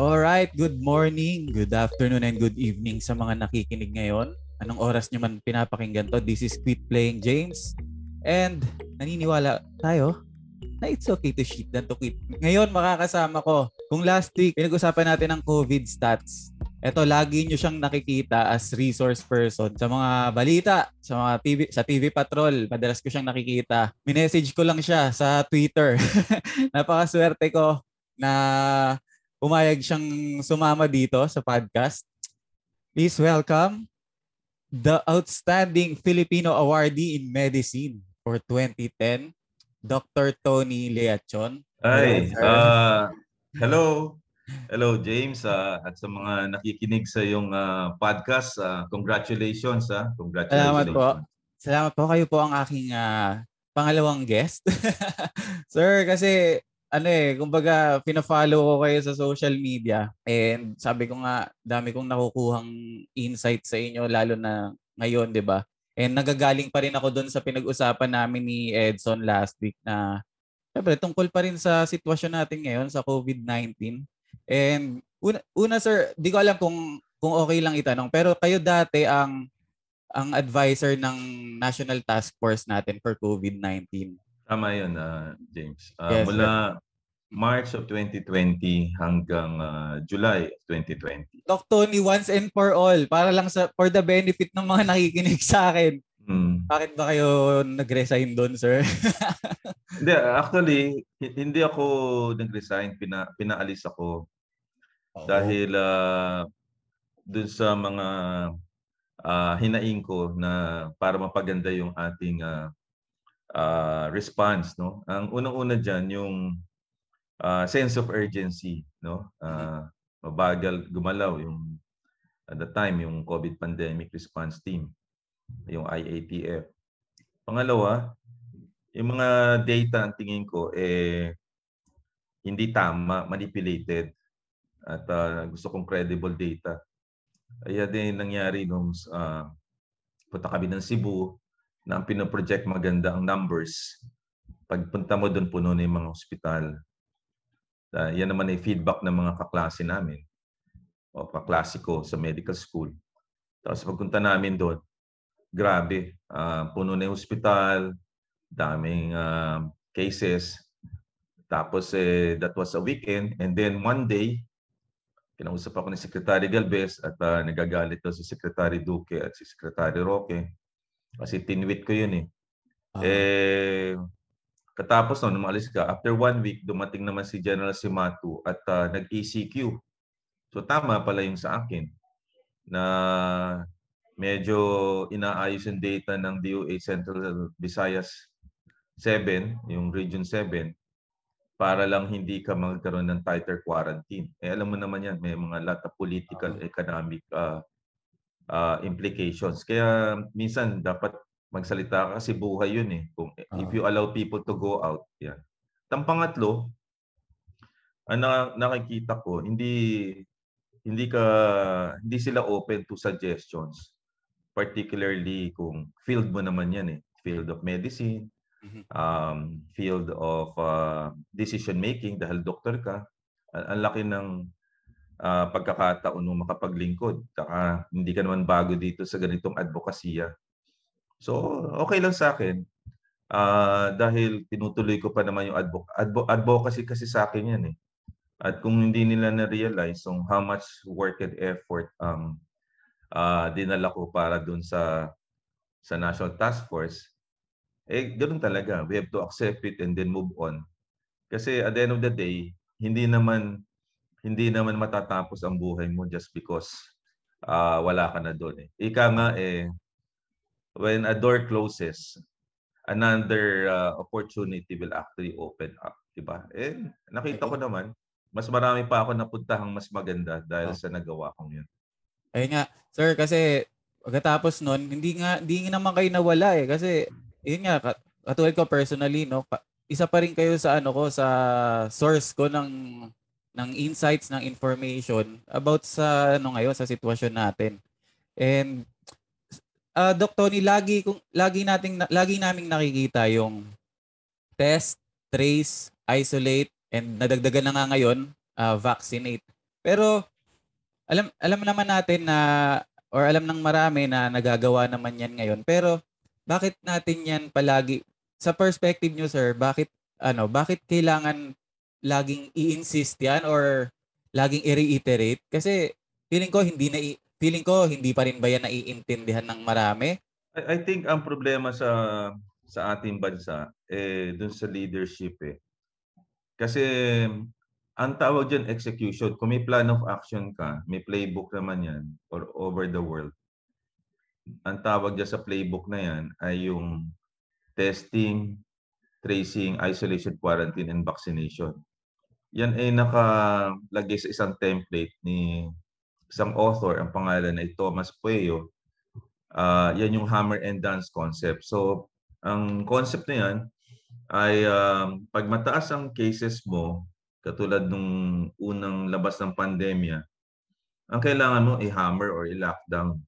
Alright, good morning, good afternoon, and good evening sa mga nakikinig ngayon. Anong oras nyo man pinapakinggan to, this is Quit Playing James. And naniniwala tayo na it's okay to shit than to quit. Ngayon, makakasama ko. Kung last week, pinag-usapan natin ang COVID stats. Ito, lagi nyo siyang nakikita as resource person sa mga balita, sa mga TV, sa TV Patrol. Madalas ko siyang nakikita. Minessage ko lang siya sa Twitter. Napakaswerte ko na umayag siyang sumama dito sa podcast. Please welcome the outstanding Filipino awardee in medicine for 2010, Dr. Tony Leachon. Hi, Hello, uh, hello. Hello James uh, at sa mga nakikinig sa iyong uh, podcast, uh, congratulations ah. Salamat Congratulations. po. Salamat po. Kayo po ang aking ah, pangalawang guest. Sir, kasi ano eh, kumbaga pina-follow ko kayo sa social media and sabi ko nga dami kong nakukuhang insight sa inyo lalo na ngayon, 'di ba? And nagagaling pa rin ako doon sa pinag-usapan namin ni Edson last week na Siyempre, tungkol pa rin sa sitwasyon natin ngayon sa COVID-19. And una, una sir, di ko alam kung kung okay lang itanong, pero kayo dati ang ang advisor ng National Task Force natin for COVID-19. Tama yun, uh, James. Uh, Yes, mula March of 2020 hanggang uh, July of 2020. Doc Tony, once and for all, para lang sa for the benefit ng mga nakikinig sa akin. Hmm. Bakit ba kayo nag-resign doon, sir? Hindi, actually, hi- hindi ako nag-resign. Pina, pinaalis ako dahil uh, dun sa mga ah, hinaing ko na para mapaganda yung ating ah, ah, response no ang unang-una diyan yung ah, sense of urgency no Ah, mabagal gumalaw yung at the time yung COVID pandemic response team yung IATF pangalawa yung mga data ang tingin ko eh hindi tama manipulated at ah, gusto kong credible data kaya din nangyari nung uh, punta kami ng Cebu na ang pinoproject maganda ang numbers. Pagpunta mo doon, puno na yung mga ospital. Uh, yan naman ay feedback ng mga kaklase namin o kaklase ko sa medical school. Tapos pagpunta namin doon, grabe, ah, puno na yung ospital, daming ah, cases. Tapos eh, that was a weekend and then one day, kinausap ako ni Secretary Galvez at ah, nagagalit daw si Secretary Duque at si Secretary Roque. Kasi tinwit ko yun eh. Ah, Eh, katapos no, nung umalis ka, after one week, dumating naman si General Simatu at ah, nag-ECQ. So tama pala yung sa akin na medyo inaayos yung data ng DOA Central Visayas 7, yung Region 7, para lang hindi ka magkaroon ng tighter quarantine. Eh alam mo naman yan, may mga lot of political, economic uh, uh, implications. Kaya minsan dapat magsalita ka kasi buhay yun eh. Kung, if Oo. you allow people to go out, yan. Tang pangatlo, ang na- nakikita ko, hindi hindi ka hindi sila open to suggestions particularly kung field mo naman yan eh. Field of medicine Mhm. um, field of uh, decision making dahil doktor ka. Ang, ang laki ng uh, pagkakataon mo makapaglingkod saka hindi ka naman bago dito sa ganitong advokasya. So okay lang sa akin. Ah, dahil tinutuloy ko pa naman yung advo- advo- advocacy kasi sa akin yan eh. At kung hindi nila na-realize kung how much work and effort ang ah, dinala ko para dun sa sa National Task Force, eh ganun talaga. We have to accept it and then move on. Kasi at the end of the day, hindi naman hindi naman matatapos ang buhay mo just because ah, wala ka na doon eh. Ika nga eh when a door closes, another ah, opportunity will actually open up, 'di ba? Eh nakita ko naman mas marami pa ako napuntahang mas maganda dahil sa nagawa kong yun. Ayun nga, sir, kasi pagkatapos nun, hindi nga, hindi naman kayo nawala eh. Kasi, yun nga, kat- katulad ko personally, no, isa pa rin kayo sa ano ko, sa source ko ng ng insights, ng information about sa ano ngayon, sa sitwasyon natin. And uh, Doc Tony, lagi kung lagi nating lagi naming nakikita yung test, trace, isolate, And nadagdagan na nga ngayon, uh, vaccinate. Pero alam alam naman natin na or alam ng marami na nagagawa naman yan ngayon. Pero bakit natin yan palagi sa perspective nyo sir, bakit ano, bakit kailangan laging i-insist yan or laging i-reiterate? Kasi feeling ko hindi na feeling ko hindi pa rin ba yan naiintindihan ng marami? I, I think ang problema sa sa ating bansa eh dun sa leadership eh. Kasi ang tawag diyan execution. Kung may plan of action ka, may playbook naman yan or over the world. Ang tawag diyan sa playbook na yan ay yung testing, tracing, isolation, quarantine, and vaccination. Yan ay nakalagay sa isang template ni isang author, ang pangalan ay Thomas Pueyo. Uh, yan yung hammer and dance concept. So, ang concept na yan ay um, pag mataas ang cases mo, katulad nung unang labas ng pandemya, ang kailangan mo i-hammer or i-lockdown.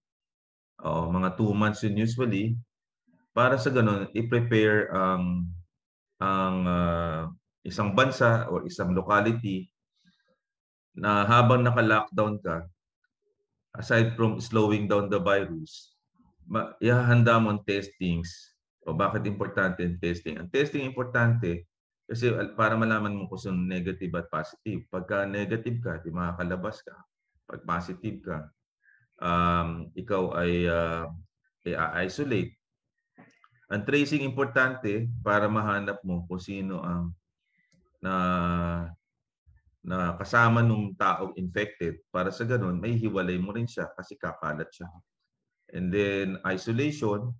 Oh, mga two months yun usually. Para sa ganun, i-prepare ang ang uh, isang bansa o isang locality na habang naka-lockdown ka, aside from slowing down the virus, ihahanda mo ang testings o bakit importante ang testing? Ang testing importante kasi para malaman mo kung saan negative at positive. Pagka negative ka, di makakalabas ka. Pag positive ka, um, ikaw ay uh, i-isolate. Ang tracing importante para mahanap mo kung sino ang na na kasama nung taong infected. Para sa ganun, may hiwalay mo rin siya kasi kakalat siya. And then isolation,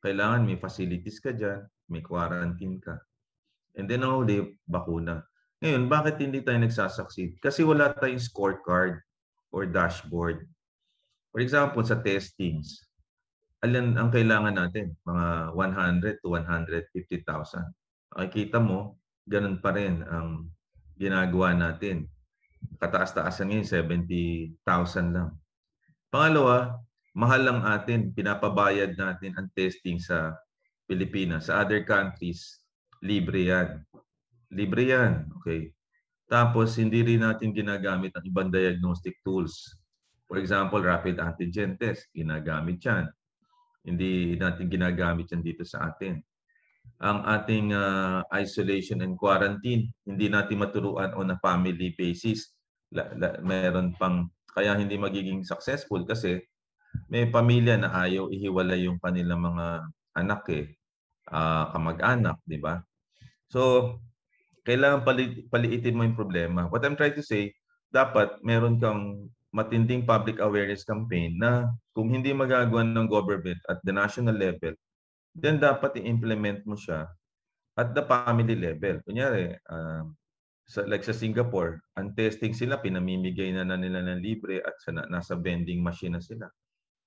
kailangan may facilities ka dyan, may quarantine ka. And then ang huli, bakuna. Ngayon, bakit hindi tayo nagsasucceed? Kasi wala tayong scorecard or dashboard. For example, sa testings, alin ang kailangan natin? Mga 100 to 150,000. Makikita mo, ganun pa rin ang ginagawa natin. Kataas-taasan ngayon, 70,000 lang. Pangalawa, mahal lang atin, pinapabayad natin ang testing sa Pilipinas. Sa other countries, libre yan. Libre yan. Okay. Tapos, hindi rin natin ginagamit ang ibang diagnostic tools. For example, rapid antigen test, ginagamit yan. Hindi natin ginagamit yan dito sa atin. Ang ating uh, isolation and quarantine, hindi natin maturuan on a family basis. La, la, meron pang, kaya hindi magiging successful kasi may pamilya na ayaw ihiwalay yung kanilang mga anak eh, uh, kamag-anak, di ba? So, kailangan pali- paliitin mo yung problema. What I'm trying to say, dapat meron kang matinding public awareness campaign na kung hindi magagawa ng government at the national level, then dapat i-implement mo siya at the family level. Kunyari, uh, sa, like sa Singapore, ang testing sila, pinamimigay na, na nila ng libre at sa, nasa vending machine na sila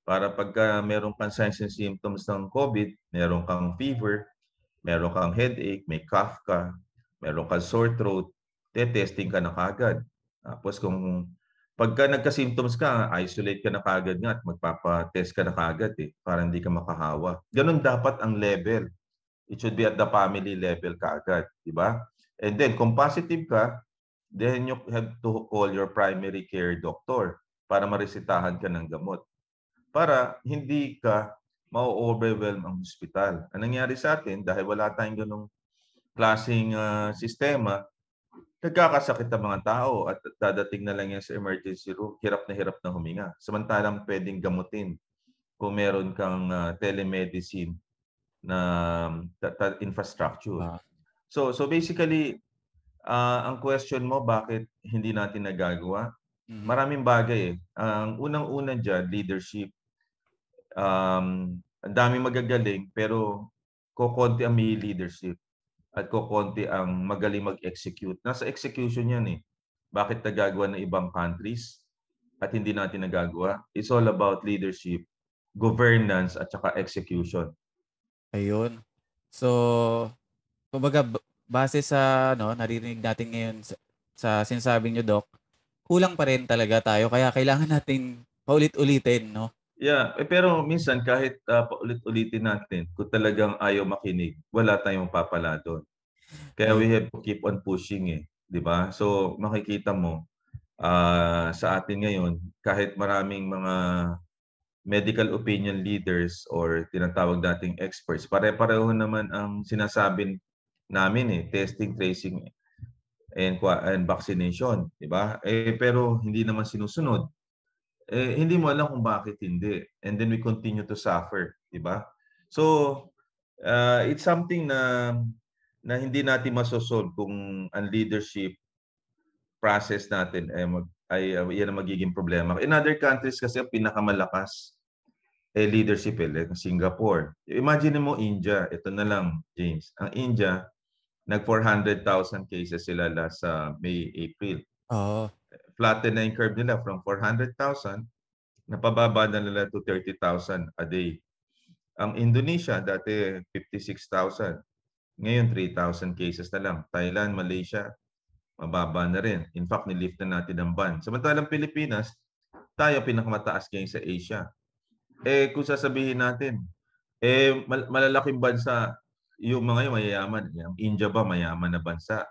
para pagka meron kang signs and symptoms ng COVID, meron kang fever, meron kang headache, may cough ka, meron kang sore throat, te-testing ka na kagad. Tapos kung pagka nagka-symptoms ka, isolate ka na kagad nga at magpapa-test ka na kagad eh, para hindi ka makahawa. Ganun dapat ang level. It should be at the family level kagad, di ba? And then kung positive ka, then you have to call your primary care doctor para maresitahan ka ng gamot para hindi ka ma-overwhelm ang hospital. Ang nangyari sa atin, dahil wala tayong ganong klaseng uh, sistema, nagkakasakit ang mga tao at dadating na lang yan sa emergency room, hirap na hirap na huminga. Samantalang pwedeng gamutin kung meron kang uh, telemedicine na um, infrastructure. Ah. So so basically uh, ang question mo bakit hindi natin nagagawa? Mm-hmm. Maraming bagay eh. Ang unang-una diyan leadership um, ang daming magagaling pero kokonti ang may leadership at kokonti ang magaling mag-execute. Nasa execution yan eh. Bakit nagagawa ng ibang countries at hindi natin nagagawa? It's all about leadership, governance at saka execution. Ayun. So, kumbaga base sa ano, naririnig natin ngayon sa, sa sinasabi niyo, Doc, kulang pa rin talaga tayo kaya kailangan natin paulit-ulitin, no? Yeah, eh, pero minsan kahit uh, paulit-ulitin natin, kung talagang ayaw makinig, wala tayong papala doon. Kaya we have to keep on pushing eh. 'di ba? So makikita mo uh, sa atin ngayon kahit maraming mga medical opinion leaders or tinatawag dating experts, pare-pareho naman ang sinasabi namin eh, testing, tracing, and, and vaccination, di ba? Eh, pero hindi naman sinusunod. Eh, hindi mo alam kung bakit hindi. And then we continue to suffer, di ba? So, uh, it's something na na hindi natin masosolve kung ang leadership process natin ay, mag, ay uh, yan ang magiging problema. In other countries kasi pinakamalakas eh, leadership eh, like Singapore. Imagine mo India, ito na lang, James. Ang India, nag 400,000 cases sila last uh, May, April. Oo. Flatten na yung curve nila from 400,000, napababa na nila to 30,000 a day. Ang Indonesia, dati 56,000. Ngayon, 3,000 cases na lang. Thailand, Malaysia, mababa na rin. In fact, nilift na natin ang ban. Samantalang Pilipinas, tayo pinakamataas ngayon sa Asia eh kung sasabihin natin, eh mal- malalaking bansa, yung mga yung mayayaman, yung India ba mayaman na bansa?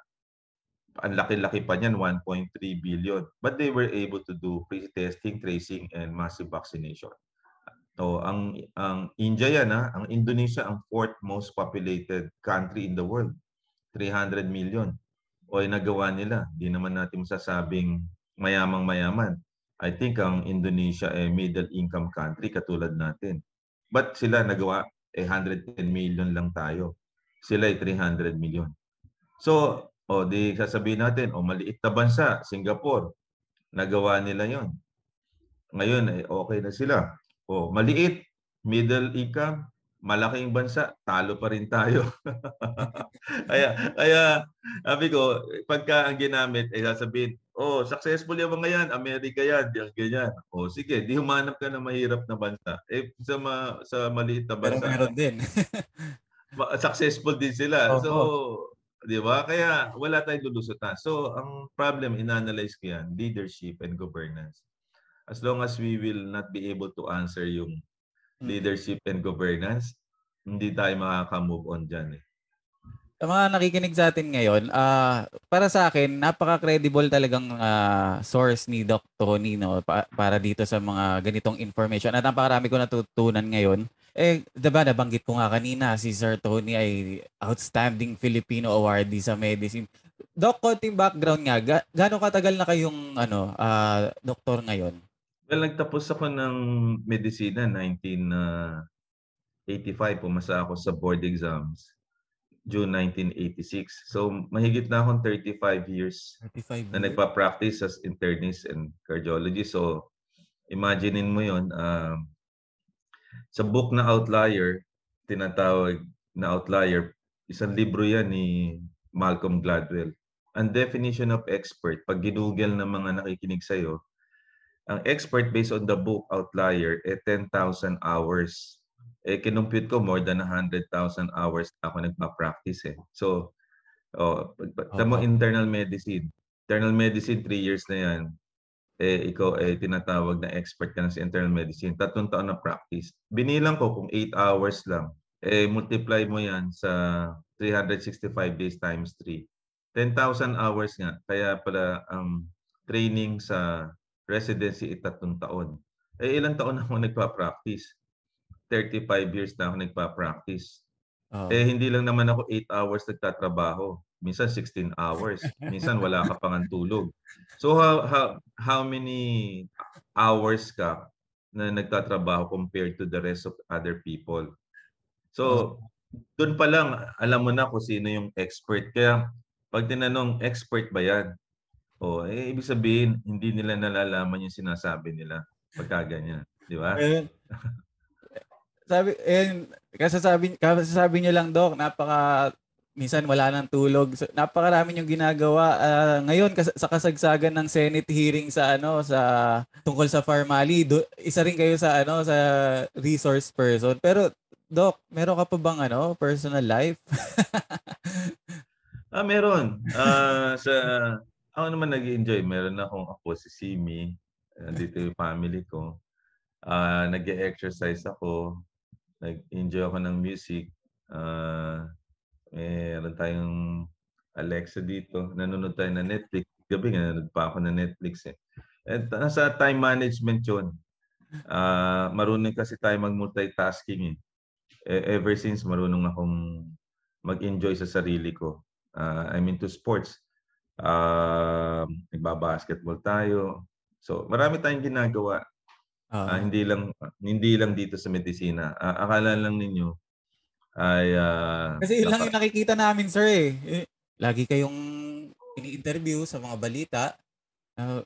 Ang laki-laki pa niyan, 1.3 billion. But they were able to do pre-testing, tracing, and massive vaccination. So, ang ang India yan ha, ang Indonesia ang fourth most populated country in the world. 300 million. O ay nagawa nila. Di naman natin masasabing mayamang mayaman. I think ang Indonesia ay middle income country katulad natin. But sila nagawa eh 110 million lang tayo. Sila ay 300 million. So, o oh, di sasabihin natin, o maliit na bansa, Singapore, nagawa nila yon. Ngayon, eh, okay na sila. O, oh, maliit, middle income, malaking bansa, talo pa rin tayo. kaya, kaya, sabi ko, pagka ang ginamit, ay eh, sasabihin, oh, successful yung mga yan, Amerika yan, ganyan. O, oh, sige, di humanap ka ng mahirap na bansa. Eh, sa, ma, sa maliit na bansa. Pero meron din. successful din sila. Oh, so, oh. Di ba? Kaya wala tayong lulusutan. So, ang problem, inanalyze ko yan, leadership and governance. As long as we will not be able to answer yung Mm. leadership and governance, hindi tayo makaka-move on dyan eh. Sa mga nakikinig sa atin ngayon, uh, para sa akin, napaka-credible talagang uh, source ni Dr. Tony no, pa- para dito sa mga ganitong information. At napakarami ko natutunan ngayon. Eh, diba nabanggit ko nga kanina, si Sir Tony ay outstanding Filipino awardee sa medicine. Doc, konting background nga, ga- gano'ng katagal na kayong ano, uh, doktor ngayon? Well, nagtapos ako ng medisina 1985. Pumasa ako sa board exams. June 1986. So, mahigit na akong 35 years 35 na nagpa-practice as internist and cardiologist. So, imaginein mo yon uh, sa book na Outlier, tinatawag na Outlier, isang libro yan ni Malcolm Gladwell. Ang definition of expert, pag ginugel ng mga nakikinig sa'yo, ang expert based on the book Outlier, eh 10,000 hours. Eh kinumpute ko more than 100,000 hours ako nagpa-practice eh. So, oh, okay. mo internal medicine. Internal medicine, 3 years na yan. Eh, ikaw eh tinatawag na expert ka na sa internal medicine. Tatlong taon na practice. Binilang ko kung 8 hours lang. Eh, multiply mo yan sa 365 days times 3. 10,000 hours nga. Kaya pala ang um, training sa residency ay tatlong taon. Eh, ilang taon ako nagpa-practice? 35 years na ako nagpa-practice. Oh. Eh, hindi lang naman ako 8 hours nagtatrabaho. Minsan 16 hours. Minsan wala ka pang tulog. So, how, how, how many hours ka na nagtatrabaho compared to the rest of other people? So, doon pa lang, alam mo na kung sino yung expert. Kaya, pag tinanong, expert ba yan? Oh, eh, ibig sabihin, hindi nila nalalaman yung sinasabi nila pagka ganyan. Di ba? Eh, sabi, eh, kasasabi, kasasabi niyo lang, Doc, napaka, minsan wala nang tulog. So, napakarami yung ginagawa. Uh, ngayon, kas- sa kasagsagan ng Senate hearing sa, ano, sa, tungkol sa Farmali, do, isa rin kayo sa, ano, sa resource person. Pero, Doc, meron ka pa bang, ano, personal life? ah, meron. Uh, sa, ako naman nag-enjoy. Meron akong apo si Simi. Nandito yung family ko. Uh, nag-exercise ako. Nag-enjoy ako ng music. Uh, meron tayong Alexa dito. Nanonood tayo na Netflix. Gabi nga, nanonood pa ako na Netflix eh. At nasa time management yun. Uh, marunong kasi tayo mag-multitasking eh. E- ever since marunong akong mag-enjoy sa sarili ko. Uh, I'm into sports. Uh, nagbabasketball tayo. So, marami tayong ginagawa. Uh, uh, hindi lang hindi lang dito sa medisina. Uh, akala lang ninyo ay uh, Kasi yun lang yung nakikita namin, sir eh. lagi kayong ini-interview sa mga balita. Uh,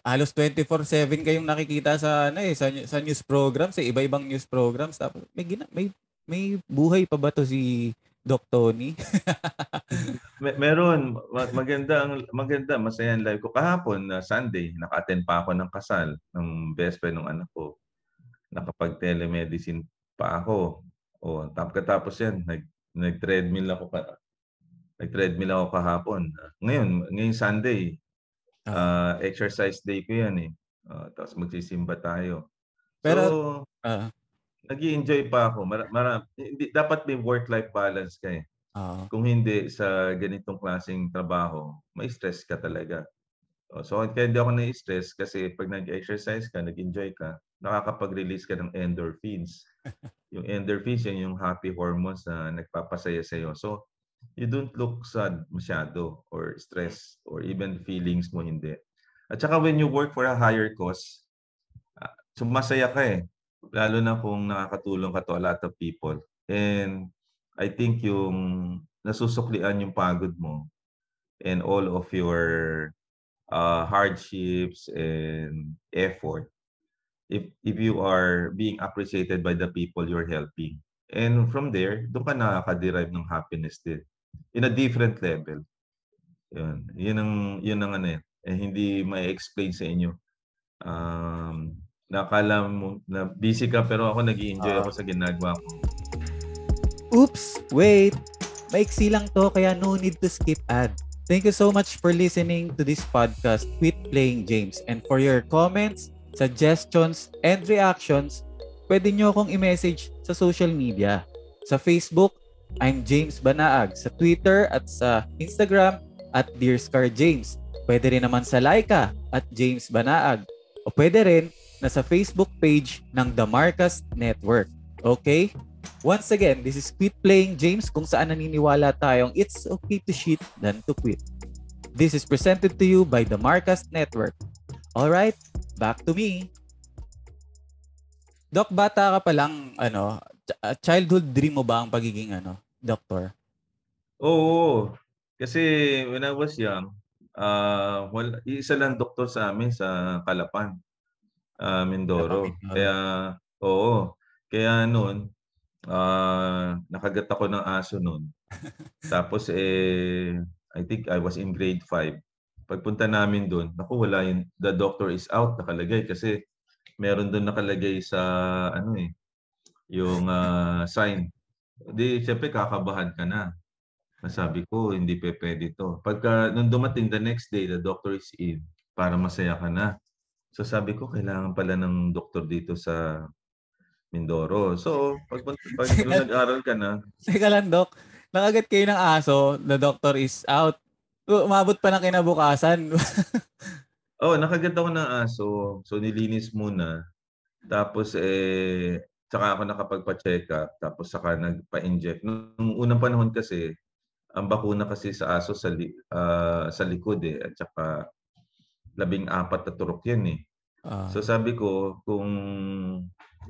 halos 24/7 kayong nakikita sa ano eh sa, sa news programs, sa eh, iba-ibang news programs. Tapos may gina, may may buhay pa ba to si Doc Tony? Mer- meron maganda ang maganda masaya ang live ko kahapon na uh, Sunday naka-attend pa ako ng kasal ng best friend ng anak ko. Nakapag-telemedicine pa ako. O tapos yan nag nag-treadmill ako pa Nag-treadmill ako kahapon. Ngayon, ngayong Sunday, uh, exercise day ko yan eh. Uh, tapos magsisimba tayo. Pero, so, uh, nag enjoy pa ako. Mar- mar- hindi, dapat may work-life balance ka eh. Uh, Kung hindi sa ganitong klaseng trabaho, may stress ka talaga. So, kaya hindi ako na-stress kasi pag nag-exercise ka, nag-enjoy ka, nakakapag-release ka ng endorphins. yung endorphins, yun yung happy hormones na nagpapasaya sa iyo. So, you don't look sad masyado or stress or even feelings mo hindi. At saka when you work for a higher cause, uh, sumasaya ka eh. Lalo na kung nakakatulong ka to a lot of people. And I think yung nasusuklian yung pagod mo and all of your uh, hardships and effort if if you are being appreciated by the people you're helping. And from there, doon ka nakaka-derive ng happiness din in a different level. Yun. Yun ang, yun ang ano eh. eh hindi ma-explain sa inyo. Um, nakala mo na busy ka pero ako nag enjoy uh, ako sa ginagawa ko. Oops, wait. Maiksi lang to kaya no need to skip ad. Thank you so much for listening to this podcast Quit Playing James and for your comments, suggestions, and reactions, pwede nyo akong i-message sa social media. Sa Facebook, I'm James Banaag sa Twitter at sa Instagram at Dear Scar James. Pwede rin naman sa Laika at James Banaag. O pwede rin na sa Facebook page ng The Marcus Network. Okay? Once again, this is Quit Playing James kung saan naniniwala tayong it's okay to shit than to quit. This is presented to you by The Marcus Network. Alright, back to me. Doc, bata ka pa lang, ano, childhood dream mo ba ang pagiging ano, doctor? Oo. Kasi when I was young, uh, well, isa lang doktor sa amin sa Kalapan, uh, Mindoro. Kaya, oo. Kaya noon, uh, nakagat ako ng aso noon. Tapos, eh, I think I was in grade 5. Pagpunta namin doon, naku, wala yung, the doctor is out nakalagay kasi meron doon nakalagay sa, ano eh, yung uh, sign. Di, siyempre kakabahan ka na. Sabi ko, hindi pe pwede to. Pagka nung dumating the next day, the doctor is in para masaya ka na. So sabi ko, kailangan pala ng doktor dito sa Mindoro. So, pag, pag, pag nag-aral ka na. Teka lang, Doc. Nakagat kayo ng aso, the doctor is out. Umabot pa ng kinabukasan. oh, nakagat ako ng aso. So, nilinis muna. Tapos, eh, Saka ako nakapagpa-check up, tapos saka nagpa-inject. Nung unang panahon kasi, ang bakuna kasi sa aso sa, li, uh, sa likod eh, at saka labing apat na turok yan eh. Uh. So sabi ko, kung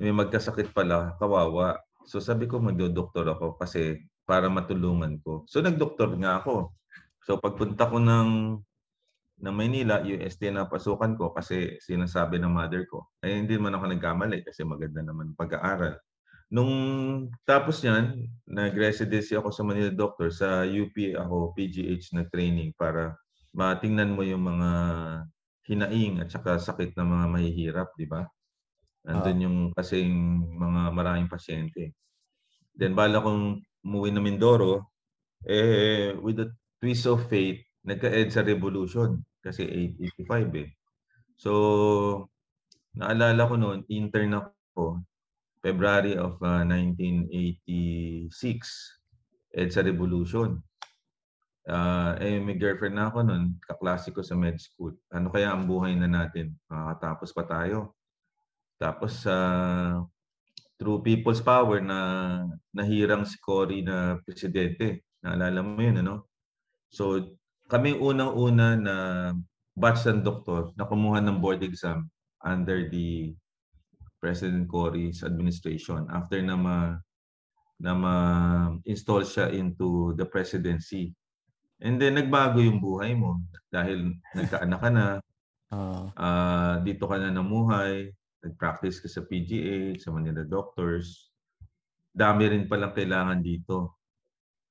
may magkasakit pala, kawawa. So sabi ko, magdo-doktor ako kasi para matulungan ko. So nagdoktor nga ako. So pagpunta ko ng ng Maynila, UST na pasukan ko kasi sinasabi ng mother ko. Eh hindi man ako nagkamali kasi maganda naman pag-aaral. Nung tapos niyan, nag-residency ako sa Manila Doctor. Sa UP ako PGH na training para matingnan mo yung mga hinaing at saka sakit ng mga mahihirap, di ba? Nandun yung kasing mga maraming pasyente. Then bala kong umuwi na Mindoro, eh, with the twist of fate, nagka-ed sa revolution kasi 885 eh. So, naalala ko noon, intern ako February of uh, 1986 EDSA Revolution. Uh, eh, may girlfriend na ako noon, kaklase ko sa med school. Ano kaya ang buhay na natin? Makakatapos pa tayo. Tapos, uh, through people's power na nahirang si Cory na presidente. Naalala mo yun, ano? So, kami unang-una na batch ng doktor na kumuha ng board exam under the President Cory's administration after na ma na ma-install siya into the presidency. And then nagbago yung buhay mo dahil nagkaanak ka na, uh, uh, dito ka na namuhay, nag-practice ka sa PGA, sa Manila Doctors. Dami rin palang kailangan dito.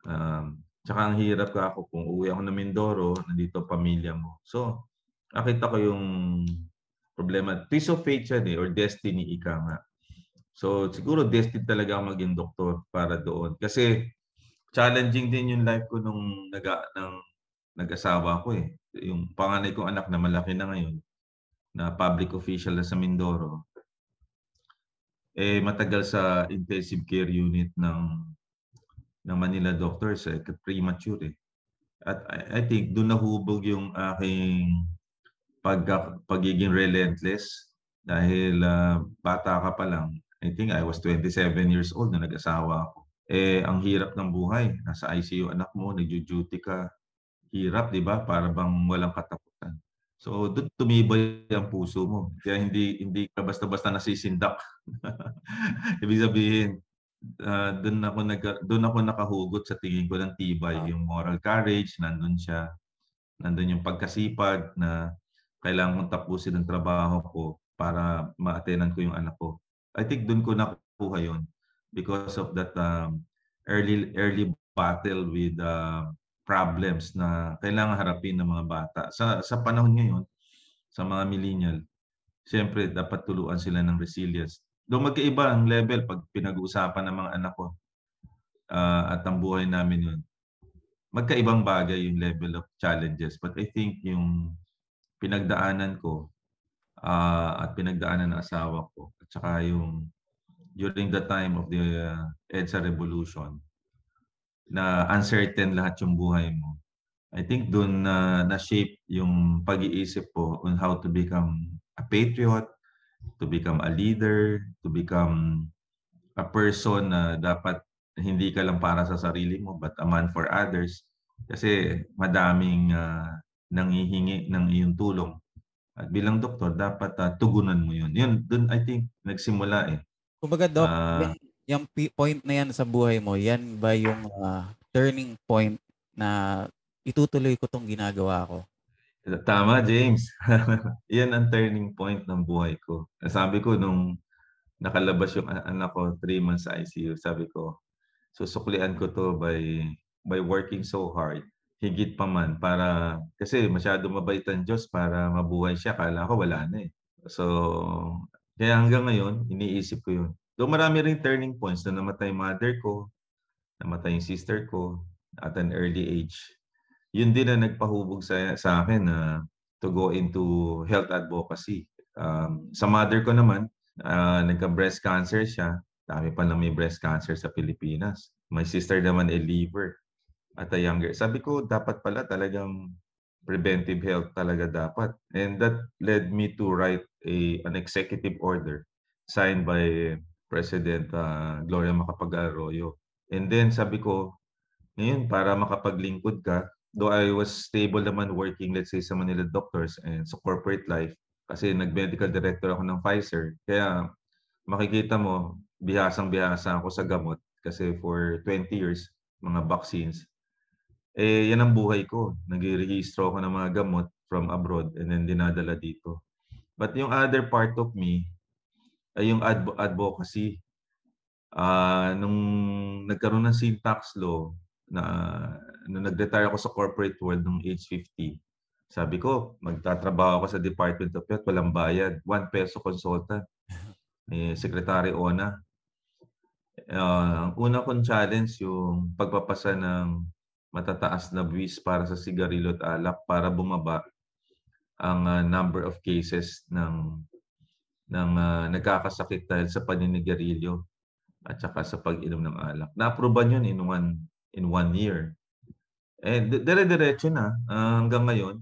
Um, tsaka ang hirap ka ako kung uwi ako na Mindoro, nandito pamilya mo. So, nakita ko yung problema. Piece of fate yan eh, or destiny ika nga. So, siguro destined talaga ako maging doktor para doon. Kasi challenging din yung life ko nung nag nang nag-asawa ko eh. Yung panganay kong anak na malaki na ngayon, na public official na sa Mindoro, eh matagal sa intensive care unit ng ng Manila Doctors eh, premature eh. At I, I think doon nahubog yung aking pag, pagiging relentless dahil uh, bata ka pa lang. I think I was 27 years old na nag-asawa ako eh ang hirap ng buhay. Nasa ICU anak mo, nagjo-duty ka. Hirap, 'di ba? Para bang walang katapusan. So doon tumibay ang puso mo. Kaya hindi hindi ka basta-basta nasisindak. Ibig sabihin, uh, doon ako nag doon ako nakahugot sa tingin ko ng tibay, yung moral courage, nandun siya. Nandun yung pagkasipag na kailangan kong tapusin ang trabaho ko para ma-attenan ko yung anak ko. I think doon ko nakuha yon because of that um, early early battle with uh, problems na kailangan harapin ng mga bata. Sa sa panahon ngayon, sa mga millennial, siyempre dapat tuluan sila ng resilience. Doon magkaiba ang level pag pinag-uusapan ng mga anak ko uh, at ang buhay namin yun. Magkaibang bagay yung level of challenges. But I think yung pinagdaanan ko uh, at pinagdaanan ng asawa ko at saka yung during the time of the uh, EDSA revolution na uncertain lahat yung buhay mo. I think doon uh, na-shape yung pag-iisip ko on how to become a patriot, to become a leader, to become a person na dapat hindi ka lang para sa sarili mo but a man for others kasi madaming uh, nanghihingi ng iyong tulong. At bilang doktor, dapat uh, tugunan mo yun. Yun, doon I think nagsimula eh. Kumbaga, Doc, uh, yung, point na yan sa buhay mo, yan ba yung uh, turning point na itutuloy ko tong ginagawa ko? Tama, James. yan ang turning point ng buhay ko. Sabi ko nung nakalabas yung anak ko, three months sa ICU, sabi ko, susuklian ko to by by working so hard. Higit pa man para, kasi masyado mabait ang Diyos para mabuhay siya. Kala ko wala na eh. So, kaya hanggang ngayon, iniisip ko yun. Doon marami ring turning points na namatay mother ko, namatay yung sister ko at an early age. Yun din na nagpahubog sa, sa akin na uh, to go into health advocacy. Um, sa mother ko naman, uh, nagka-breast cancer siya. Dami pa lang may breast cancer sa Pilipinas. My sister naman ay liver at a younger. Sabi ko, dapat pala talagang preventive health talaga dapat. And that led me to write a an executive order signed by President uh, Gloria Macapagal Arroyo. And then sabi ko, ngayon para makapaglingkod ka, though I was stable naman working let's say sa Manila Doctors and sa corporate life, kasi nag-medical director ako ng Pfizer. Kaya makikita mo, bihasang-bihasa ako sa gamot kasi for 20 years, mga vaccines, eh, yan ang buhay ko. Nag-rehistro ako ng mga gamot from abroad and then dinadala dito. But yung other part of me ay yung adv- advocacy. Uh, nung nagkaroon ng sin tax law na nung nag-retire ako sa corporate world nung age 50, sabi ko, magtatrabaho ako sa Department of Health, walang bayad. One peso consultant. Ni Secretary Ona. Uh, ang una kong challenge yung pagpapasa ng matataas na buwis para sa sigarilyo at alak para bumaba ang uh, number of cases ng ng uh, nagkakasakit dahil sa paninigarilyo at saka sa pag-inom ng alak. Na-aproban yun in one in one year. Eh, dire-diretso na uh, hanggang ngayon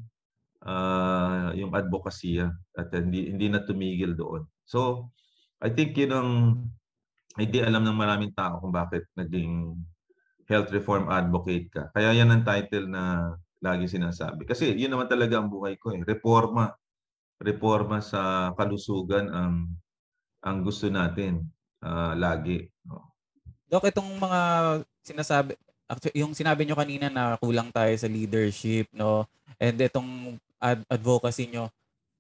uh, yung advokasya at hindi, hindi na tumigil doon. So, I think yun ang hindi alam ng maraming tao kung bakit naging health reform advocate ka. Kaya yan ang title na lagi sinasabi. Kasi yun naman talaga ang buhay ko eh. Reforma. Reforma sa kalusugan ang ang gusto natin uh, lagi. Dok, itong mga sinasabi, actually, yung sinabi nyo kanina na kulang tayo sa leadership, no? And itong ad- advocacy nyo.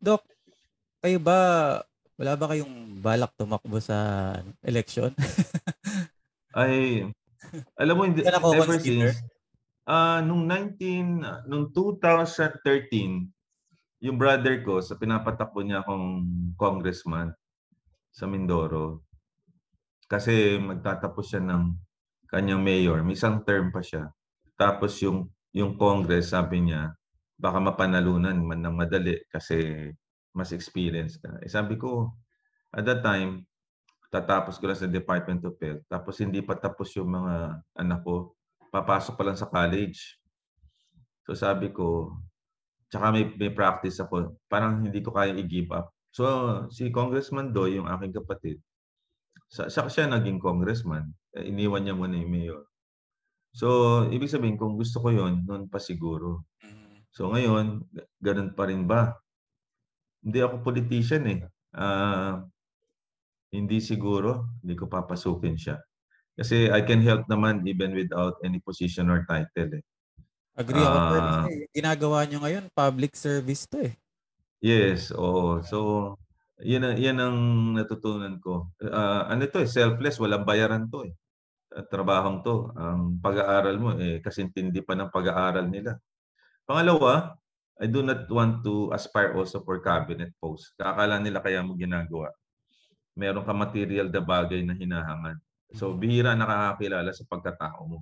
Dok, kayo ba, wala ba kayong balak tumakbo sa election? Ay, alam mo, hindi, ever since, uh, nung 19, nung 2013, yung brother ko, sa pinapatakbo niya akong congressman sa Mindoro, kasi magtatapos siya ng kanyang mayor, may isang term pa siya. Tapos yung yung Congress, sabi niya, baka mapanalunan man ng madali kasi mas experience ka. Eh, sabi ko, at that time, tatapos ko lang sa Department of Health. Tapos hindi pa tapos yung mga anak ko. Papasok pa lang sa college. So sabi ko, tsaka may, may practice ako. Parang hindi ko kaya i-give up. So si Congressman Doy, yung aking kapatid, sa, sa siya naging congressman. Eh, iniwan niya muna yung mayor. So, ibig sabihin, kung gusto ko yon noon pa siguro. Mm. So ngayon, ganun pa rin ba? Hindi ako politician eh. Uh, hindi siguro, hindi ko papasukin siya. Kasi I can help naman even without any position or title. Eh. Agree ako. Uh, eh. Ginagawa nyo ngayon, public service to eh. Yes, oo. So, yan, yan ang natutunan ko. Uh, ano to eh, selfless, walang bayaran to eh. Trabahong to. Ang pag-aaral mo, eh, kasintindi pa ng pag-aaral nila. Pangalawa, I do not want to aspire also for cabinet post. Kakala nila kaya mo ginagawa meron ka material na bagay na hinahangad. So, mm-hmm. bihira nakakakilala sa pagkatao mo.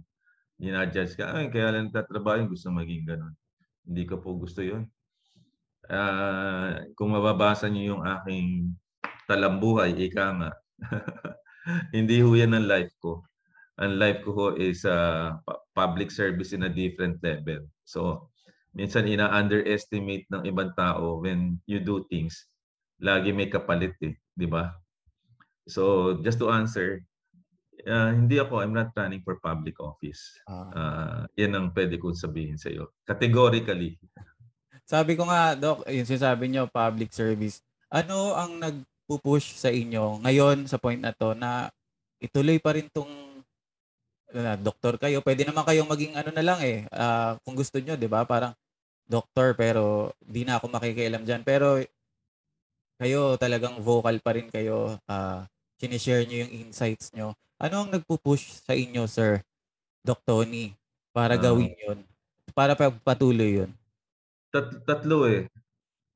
Ginadjudge ka, ay, kaya lang tatrabaho yung gusto maging ganun. Hindi ko po gusto yun. Uh, kung mababasa niyo yung aking talambuhay, ika nga. Hindi ho yan ang life ko. Ang life ko ho is uh, public service in a different level. So, minsan ina-underestimate ng ibang tao when you do things. Lagi may kapalit eh, di ba? So just to answer, uh, hindi ako, I'm not running for public office. Uh, yan ang pwede kong sabihin sa iyo. Categorically. Sabi ko nga, Doc, yung sinasabi nyo, public service. Ano ang nagpupush sa inyo ngayon sa point na to na ituloy pa rin tong uh, doktor kayo. Pwede naman kayong maging ano na lang eh. Uh, kung gusto nyo, di ba? Parang doktor pero di na ako makikialam dyan. Pero kayo talagang vocal pa rin kayo. Uh, sinishare nyo yung insights nyo. Ano ang nagpupush sa inyo, sir, Doc Tony, para uh, gawin yun? Para pagpatuloy yun? Tat- tatlo eh.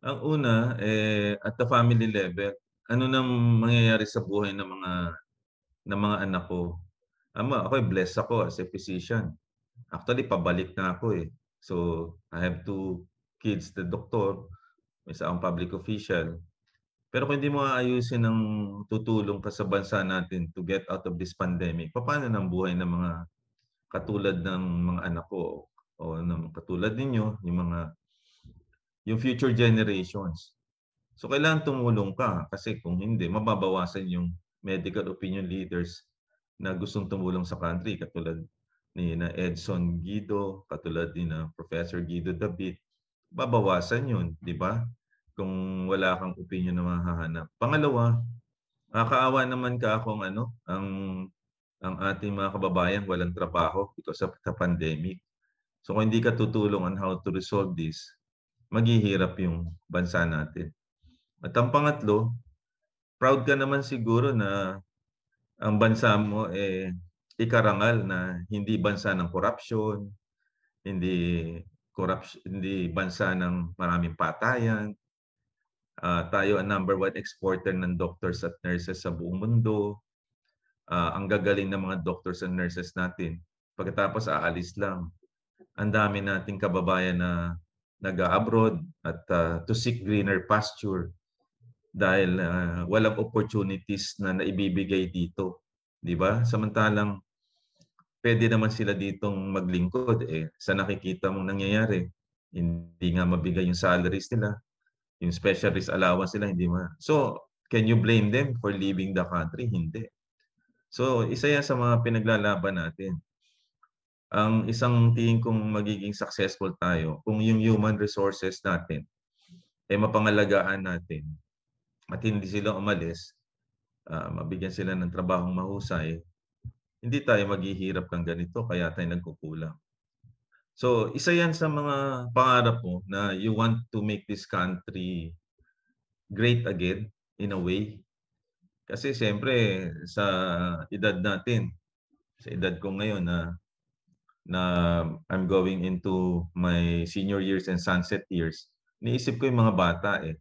Ang una, eh, at the family level, ano nang mangyayari sa buhay ng mga ng mga anak ko? Ama, ako blessed ako as a physician. Actually, pabalik na ako eh. So, I have two kids, the doctor, isa akong public official. Pero kung hindi mo aayusin ng tutulong ka sa bansa natin to get out of this pandemic, paano ng buhay ng mga katulad ng mga anak ko o ng katulad ninyo, yung mga yung future generations. So kailangan tumulong ka kasi kung hindi, mababawasan yung medical opinion leaders na gustong tumulong sa country katulad ni na Edson Guido, katulad ni na Professor Guido David. Babawasan yun, di ba? kung wala kang opinion na mahahanap. Pangalawa, nakakaawa naman ka kung ano, ang ang ating mga kababayan walang trabaho because of the pandemic. So kung hindi ka tutulong on how to resolve this, maghihirap yung bansa natin. At ang pangatlo, proud ka naman siguro na ang bansa mo eh ikarangal na hindi bansa ng corruption, hindi corruption, hindi bansa ng maraming patayan, Uh, tayo ang number one exporter ng doctors at nurses sa buong mundo. Uh, ang gagaling ng mga doctors and nurses natin. Pagkatapos aalis lang. Ang dami nating kababayan na nag-abroad at uh, to seek greener pasture dahil uh, walang opportunities na naibibigay dito. 'Di ba? Samantalang pwede naman sila ditong maglingkod. Eh, sa nakikita mong nangyayari, hindi nga mabigay yung salaries nila, yung special allowance nila, hindi ma. So, can you blame them for leaving the country? Hindi. So, isa yan sa mga pinaglalaban natin. Ang isang tingin kong magiging successful tayo kung yung human resources natin ay eh, mapangalagaan natin at hindi sila umalis, uh, mabigyan sila ng trabahong mahusay, hindi tayo maghihirap ng ganito kaya tayo nagkukulang. So, isa yan sa mga pangarap mo na you want to make this country great again in a way. Kasi siyempre sa edad natin, sa edad ko ngayon na na I'm going into my senior years and sunset years, niisip ko yung mga bata eh.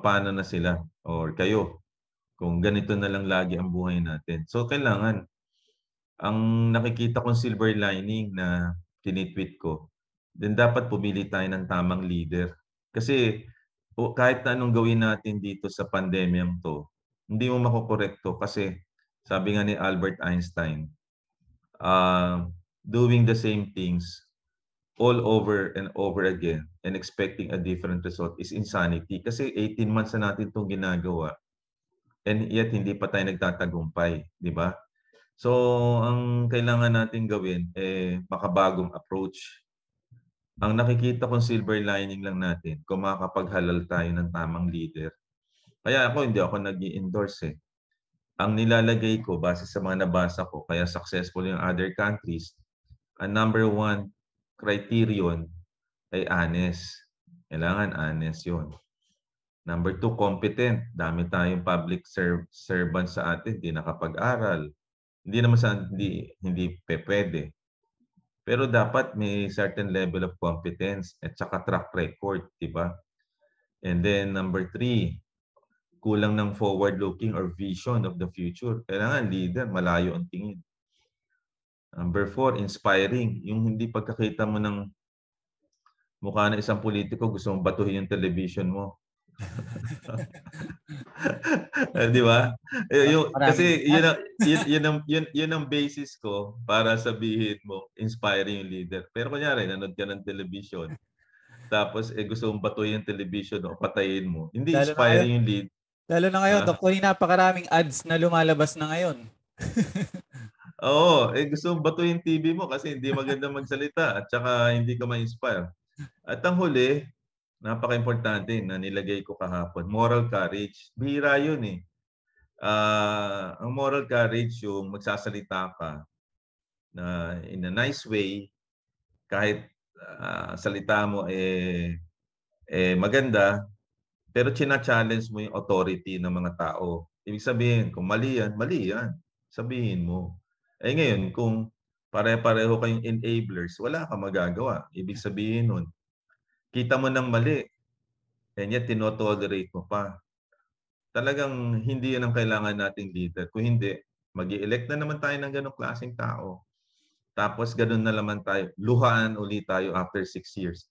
Paano na sila or kayo kung ganito na lang lagi ang buhay natin. So kailangan ang nakikita kong silver lining na tinitweet ko, then dapat pumili tayo ng tamang leader. Kasi kahit anong gawin natin dito sa pandemyang to, hindi mo makokorekto kasi sabi nga ni Albert Einstein, uh, doing the same things all over and over again and expecting a different result is insanity. Kasi 18 months na natin itong ginagawa and yet hindi pa tayo nagtatagumpay, di ba? So, ang kailangan natin gawin eh makabagong approach. Ang nakikita kong silver lining lang natin kung makakapaghalal tayo ng tamang leader. Kaya ako hindi ako nag endorse eh. Ang nilalagay ko base sa mga nabasa ko, kaya successful yung other countries, ang number one criterion ay honest. Kailangan honest yun. Number two, competent. Dami tayong public serv- servant sa atin, hindi nakapag-aral hindi naman sa hindi hindi pe pwede. Pero dapat may certain level of competence at saka track record, di ba? And then number three, kulang ng forward-looking or vision of the future. Kailangan leader, malayo ang tingin. Number four, inspiring. Yung hindi pagkakita mo ng mukha ng isang politiko, gusto mong batuhin yung television mo. uh, di ba? Eh, yung, kasi yun ang, yun, yun, ang, yun, yun ang basis ko para sabihin mo, inspiring yung leader. Pero kunyari, nanood ka ng television, tapos eh, gusto mong batuhin yung television o patayin mo. Hindi lalo inspiring yung lead. Lalo na ngayon, uh, Dr. napakaraming ads na lumalabas na ngayon. Oo, eh gusto mong batuhin TV mo kasi hindi maganda magsalita at saka hindi ka ma-inspire. At ang huli, napaka-importante na nilagay ko kahapon. Moral courage. Bihira yun eh. Uh, ang moral courage yung magsasalita ka na in a nice way, kahit uh, salita mo eh, eh maganda, pero china-challenge mo yung authority ng mga tao. Ibig sabihin, kung mali yan, mali yan. Sabihin mo. Eh ngayon, kung pare-pareho kayong enablers, wala ka magagawa. Ibig sabihin nun, kita mo ng mali, and yet tinotolerate mo pa. Talagang hindi yan ang kailangan nating leader. Kung hindi, mag elect na naman tayo ng ganong klaseng tao. Tapos ganun na naman tayo. Luhaan ulit tayo after six years.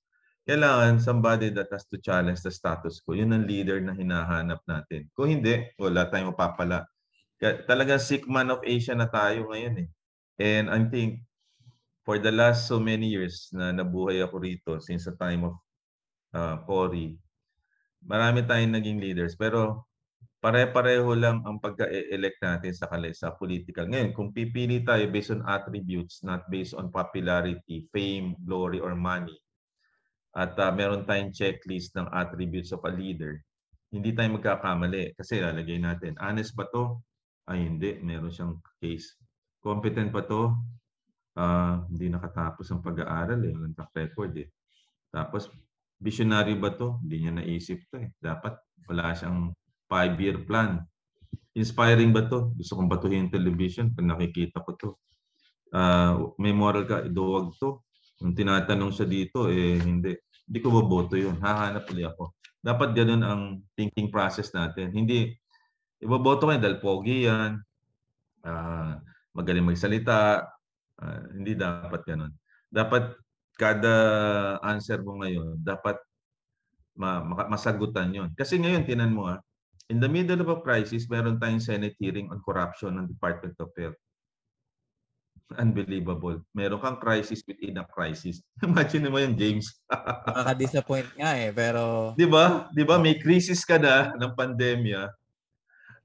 Kailangan somebody that has to challenge the status quo. Yun ang leader na hinahanap natin. Kung hindi, wala tayong mapapala. Talagang sick man of Asia na tayo ngayon eh. And I think for the last so many years na nabuhay ako rito since the time of uh, marami tayong naging leaders. Pero pare-pareho lang ang pagka-elect natin sa sa political. Ngayon, kung pipili tayo based on attributes, not based on popularity, fame, glory, or money, at uh, meron tayong checklist ng attributes of a leader, hindi tayo magkakamali. Kasi lalagay natin, honest ba to? Ay hindi, meron siyang case. Competent ba to? Uh, hindi nakatapos ang pag-aaral eh, ang track record eh. Tapos visionary ba to? Hindi niya naisip to eh. Dapat wala siyang five-year plan. Inspiring ba to? Gusto kong batuhin yung television pag nakikita ko to. Uh, may moral ka, iduwag to. Kung tinatanong siya dito, eh hindi. Hindi ko boboto yun. Hahanap ulit ako. Dapat ganun ang thinking process natin. Hindi, iboboto kayo dahil pogi yan, uh, magaling magsalita, uh, hindi dapat ganun. Dapat kada answer mo ngayon, dapat ma masagutan yon. Kasi ngayon, tinan mo ah, in the middle of a crisis, meron tayong Senate hearing on corruption ng Department of Health. Unbelievable. Meron kang crisis within a crisis. Imagine mo yun, James. Nakaka-disappoint nga eh, pero... Di ba? Di ba? May crisis ka na ng pandemya.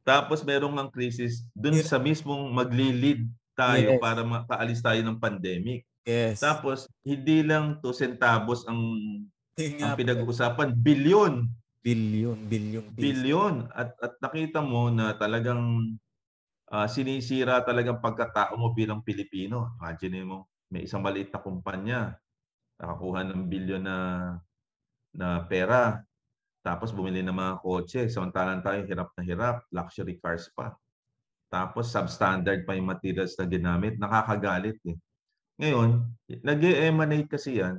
Tapos meron kang crisis dun sa mismong magli-lead tayo Yes. para makaalis tayo ng pandemic. Yes. Tapos, hindi lang to centavos ang, ang pinag-uusapan. Bilyon. Billion, billion piso. Bilyon. At, at nakita mo na talagang ah, sinisira talagang pagkatao mo bilang Pilipino. Imagine mo, may isang maliit na kumpanya, nakakuha ng bilyon na na pera. Tapos bumili ng mga kotse. Samantalang tayo hirap na hirap. Luxury cars pa. Tapos substandard pa yung materials na ginamit. Nakakagalit eh. Ngayon, nag emanate kasi yan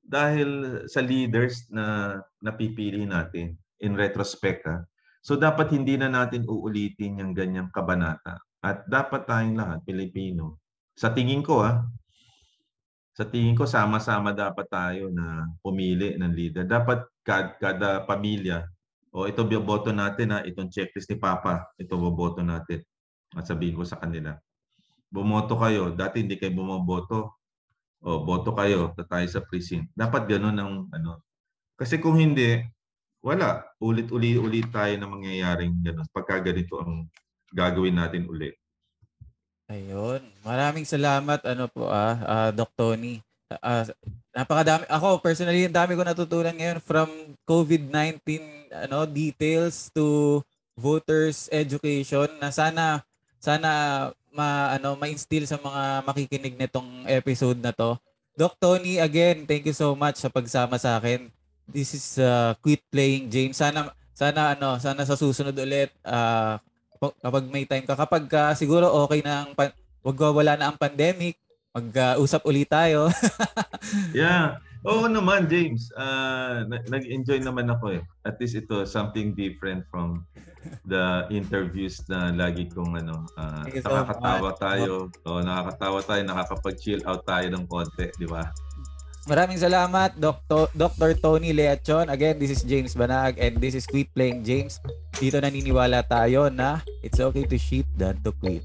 dahil sa leaders na napipili natin in retrospect. Ha? So dapat hindi na natin uulitin yung ganyang kabanata. At dapat tayong lahat, Pilipino, sa tingin ko ah, sa tingin ko sama-sama dapat tayo na pumili ng leader. Dapat kada, kada pamilya, o ito boboto natin ha, itong checklist ni Papa, ito boboto natin. At sabihin ko sa kanila, bumoto kayo, dati hindi kayo bumoboto, o boto kayo, ta tayo sa precinct. Dapat ganun ang ano. Kasi kung hindi, wala. Ulit-ulit-ulit tayo na mangyayaring ganun. Pagka ganito ang gagawin natin ulit. Ayun. Maraming salamat ano po ah, ah Doc Tony. Ah, napakadami ako personally ang dami ko natutunan ngayon from COVID-19 ano details to voters education na sana sana ma ano ma-instill sa mga makikinig nitong episode na to. Doc Tony again, thank you so much sa pagsama sa akin. This is uh, Quit Playing James. Sana sana ano, sana sa susunod ulit kapag- kapag may time ka kapag ka, siguro okay na ang pan- wag wala na ang pandemic mag-usap ulit tayo Yeah. Oo naman, James. Na- nag-enjoy naman ako eh. At least ito, something different from the interviews na lagi kong ano, so nakakatawa tayo. O, nakakatawa tayo, nakakapag-chill out tayo ng konti, di ba? maraming salamat Dr. Dr. Tony Leachon again this is James Banag and this is Quit Playing James dito naniniwala tayo na it's okay to cheat than to quit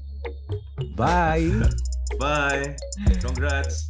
bye Bye! Congrats!